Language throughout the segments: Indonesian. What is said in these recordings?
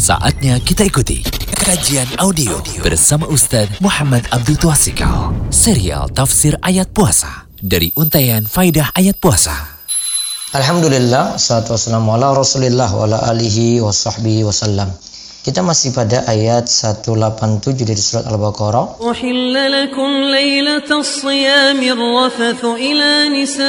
Saatnya kita ikuti kajian audio bersama Ustadz Muhammad Abdul Tuasikal. Serial Tafsir Ayat Puasa dari Untayan Faidah Ayat Puasa. Alhamdulillah, salatu wassalamu ala rasulillah wa ala alihi wa sahbihi. Kita masih pada ayat 187 dari surat Al-Baqarah. Uhilla lakum laylatas siyamir rafathu ila nisaikum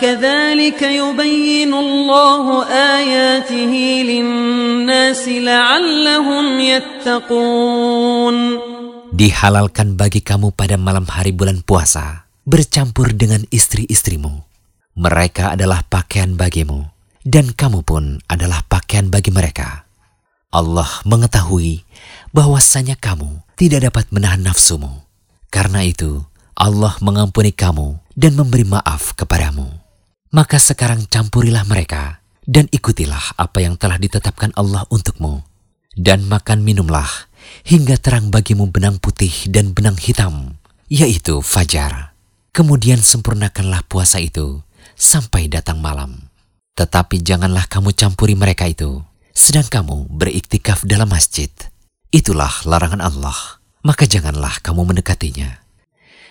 كذلك يبين الله آياته للناس لعلهم يتقون Dihalalkan bagi kamu pada malam hari bulan puasa bercampur dengan istri-istrimu. Mereka adalah pakaian bagimu dan kamu pun adalah pakaian bagi mereka. Allah mengetahui bahwasanya kamu tidak dapat menahan nafsumu. Karena itu, Allah mengampuni kamu dan memberi maaf kepadamu. Maka sekarang campurilah mereka dan ikutilah apa yang telah ditetapkan Allah untukmu. Dan makan minumlah hingga terang bagimu benang putih dan benang hitam, yaitu fajar. Kemudian sempurnakanlah puasa itu sampai datang malam. Tetapi janganlah kamu campuri mereka itu, sedang kamu beriktikaf dalam masjid. Itulah larangan Allah, maka janganlah kamu mendekatinya.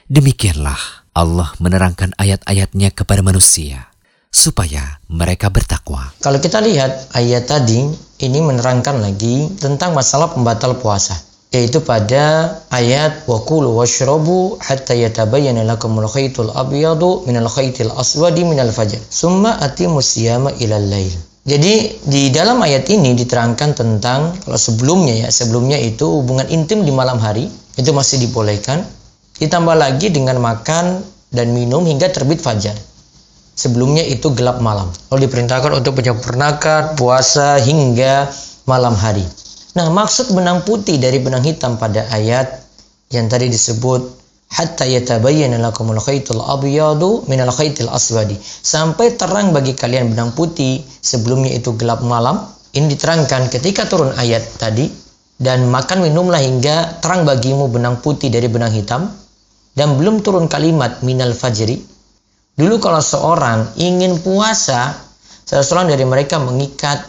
Demikianlah Allah menerangkan ayat-ayatnya kepada manusia supaya mereka bertakwa. Kalau kita lihat ayat tadi, ini menerangkan lagi tentang masalah pembatal puasa, yaitu pada ayat wakulu washrobu hatta yatabayyana lakumul khaytul abyadu minal khaytil aswadi minal fajr summa atimu siyama ilal lail jadi di dalam ayat ini diterangkan tentang kalau sebelumnya ya sebelumnya itu hubungan intim di malam hari itu masih dibolehkan Ditambah lagi dengan makan dan minum hingga terbit fajar. Sebelumnya itu gelap malam. Lalu diperintahkan untuk menyempurnakan puasa hingga malam hari. Nah, maksud benang putih dari benang hitam pada ayat yang tadi disebut hatta yatabayyana lakumul khaytul abyadu minal khaytil aswadi sampai terang bagi kalian benang putih sebelumnya itu gelap malam ini diterangkan ketika turun ayat tadi dan makan minumlah hingga terang bagimu benang putih dari benang hitam dan belum turun kalimat minal fajri dulu kalau seorang ingin puasa salah seorang dari mereka mengikat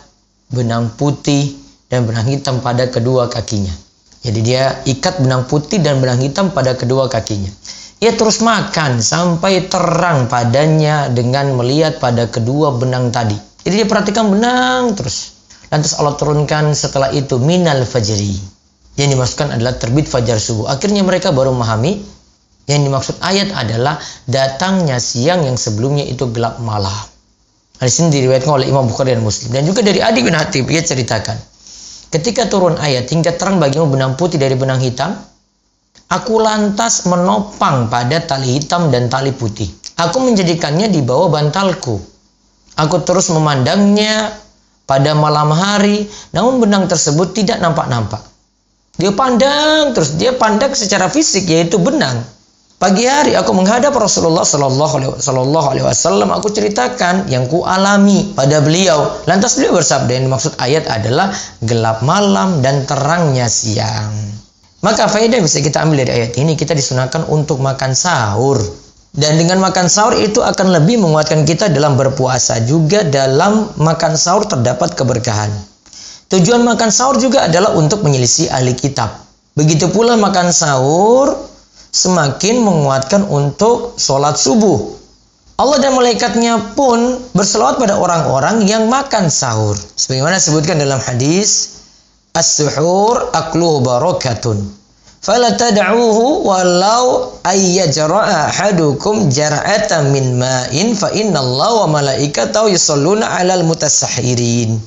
benang putih dan benang hitam pada kedua kakinya jadi dia ikat benang putih dan benang hitam pada kedua kakinya. Ia terus makan sampai terang padanya dengan melihat pada kedua benang tadi. Jadi dia perhatikan benang terus. Lantas Allah turunkan setelah itu minal fajri. Yang dimaksudkan adalah terbit fajar subuh. Akhirnya mereka baru memahami yang dimaksud ayat adalah datangnya siang yang sebelumnya itu gelap malam. Di sini diriwayatkan oleh Imam Bukhari dan Muslim dan juga dari Adi bin Hatib ia ceritakan Ketika turun ayat hingga terang bagimu benang putih dari benang hitam, aku lantas menopang pada tali hitam dan tali putih. Aku menjadikannya di bawah bantalku. Aku terus memandangnya pada malam hari, namun benang tersebut tidak nampak-nampak. Dia pandang terus, dia pandang secara fisik yaitu benang. Pagi hari aku menghadap Rasulullah Sallallahu Alaihi Wasallam. Aku ceritakan yang ku alami pada beliau. Lantas beliau bersabda yang dimaksud ayat adalah gelap malam dan terangnya siang. Maka faedah yang bisa kita ambil dari ayat ini kita disunahkan untuk makan sahur. Dan dengan makan sahur itu akan lebih menguatkan kita dalam berpuasa. Juga dalam makan sahur terdapat keberkahan. Tujuan makan sahur juga adalah untuk menyelisih ahli kitab. Begitu pula makan sahur semakin menguatkan untuk sholat subuh. Allah dan malaikatnya pun berselawat pada orang-orang yang makan sahur. Sebagaimana disebutkan dalam hadis, As-suhur akluhu barakatun. fala tad'uhu walau ayyajra'a ahadukum jar'atan min ma'in fa innallaha wa malaikatahu yusholluna 'alal mutasahhirin.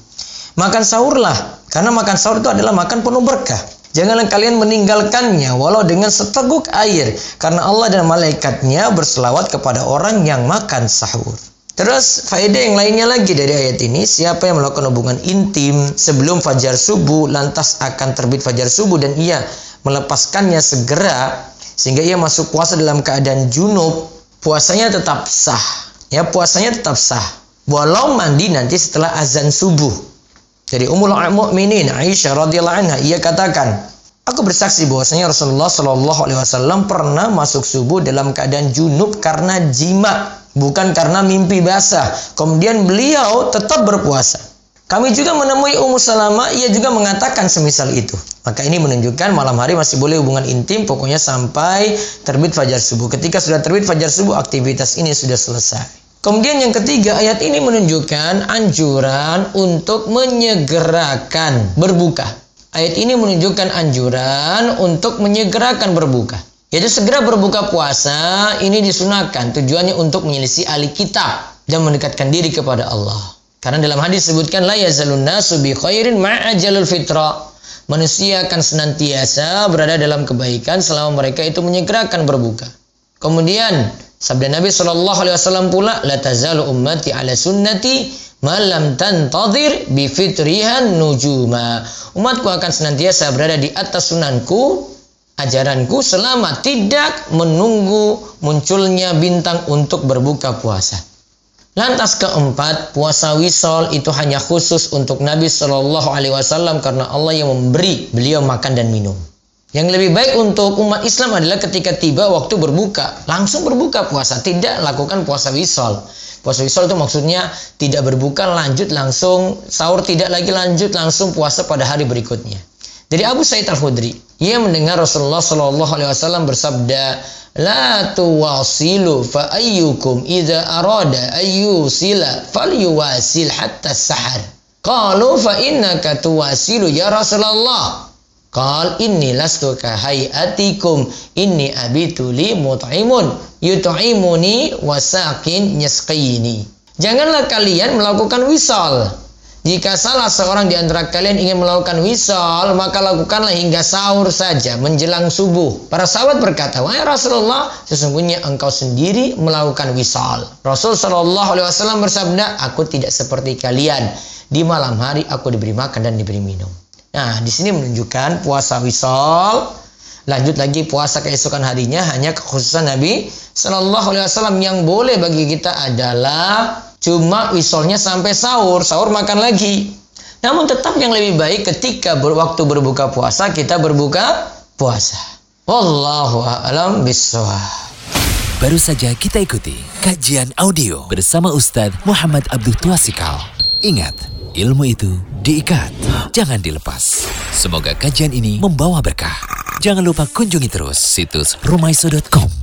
Makan sahurlah karena makan sahur itu adalah makan penuh berkah. Janganlah kalian meninggalkannya walau dengan seteguk air karena Allah dan malaikatnya berselawat kepada orang yang makan sahur. Terus faedah yang lainnya lagi dari ayat ini, siapa yang melakukan hubungan intim sebelum fajar subuh lantas akan terbit fajar subuh dan ia melepaskannya segera sehingga ia masuk puasa dalam keadaan junub, puasanya tetap sah. Ya, puasanya tetap sah. Walau mandi nanti setelah azan subuh. Dari Ummul Mukminin Aisyah radhiyallahu anha ia katakan, Aku bersaksi bahwasanya Rasulullah Shallallahu alaihi wasallam pernah masuk subuh dalam keadaan junub karena jima, bukan karena mimpi basah. Kemudian beliau tetap berpuasa. Kami juga menemui Ummu Salamah, ia juga mengatakan semisal itu. Maka ini menunjukkan malam hari masih boleh hubungan intim pokoknya sampai terbit fajar subuh. Ketika sudah terbit fajar subuh, aktivitas ini sudah selesai. Kemudian yang ketiga, ayat ini menunjukkan anjuran untuk menyegerakan berbuka. Ayat ini menunjukkan anjuran untuk menyegerakan berbuka. Yaitu segera berbuka puasa ini disunahkan tujuannya untuk menyelisih ahli kitab dan mendekatkan diri kepada Allah. Karena dalam hadis disebutkan la yazalun nasu bi khairin ma'ajalul fitra. Manusia akan senantiasa berada dalam kebaikan selama mereka itu menyegerakan berbuka. Kemudian Sabda Nabi Shallallahu Alaihi Wasallam pula, la tazalu ummati ala sunnati malam tantadhir bi fitrihan nujuma. Umatku akan senantiasa berada di atas sunanku, ajaranku selama tidak menunggu munculnya bintang untuk berbuka puasa. Lantas keempat, puasa wisol itu hanya khusus untuk Nabi Shallallahu Alaihi Wasallam karena Allah yang memberi beliau makan dan minum. Yang lebih baik untuk umat Islam adalah ketika tiba waktu berbuka, langsung berbuka puasa, tidak lakukan puasa wisol. Puasa wisol itu maksudnya tidak berbuka lanjut langsung sahur tidak lagi lanjut langsung puasa pada hari berikutnya. Dari Abu Sa'id Al-Khudri, ia mendengar Rasulullah Shallallahu alaihi wasallam bersabda, "La tuwasilu fa ayyukum idza arada ayyusila falyuwasil hatta sahar." Qalu fa innaka tuwasilu ya Rasulullah. Qal inni lastu ka hayatikum inni abituli mut'imun yut'imuni wasakin yasqini. Janganlah kalian melakukan wisal. Jika salah seorang di antara kalian ingin melakukan wisal, maka lakukanlah hingga sahur saja menjelang subuh. Para sahabat berkata, "Wahai Rasulullah, sesungguhnya engkau sendiri melakukan wisal." Rasul Shallallahu alaihi wasallam bersabda, "Aku tidak seperti kalian. Di malam hari aku diberi makan dan diberi minum." Nah, di sini menunjukkan puasa wisol, lanjut lagi puasa keesokan harinya hanya kekhususan Nabi Shallallahu Alaihi Wasallam yang boleh bagi kita adalah cuma wisolnya sampai sahur, sahur makan lagi. Namun tetap yang lebih baik ketika waktu berbuka puasa kita berbuka puasa. Wallahu a'lam bishawab. Baru saja kita ikuti kajian audio bersama Ustadz Muhammad Abdul Tuasikal. Ingat, ilmu itu diikat, jangan dilepas. Semoga kajian ini membawa berkah. Jangan lupa kunjungi terus situs rumaiso.com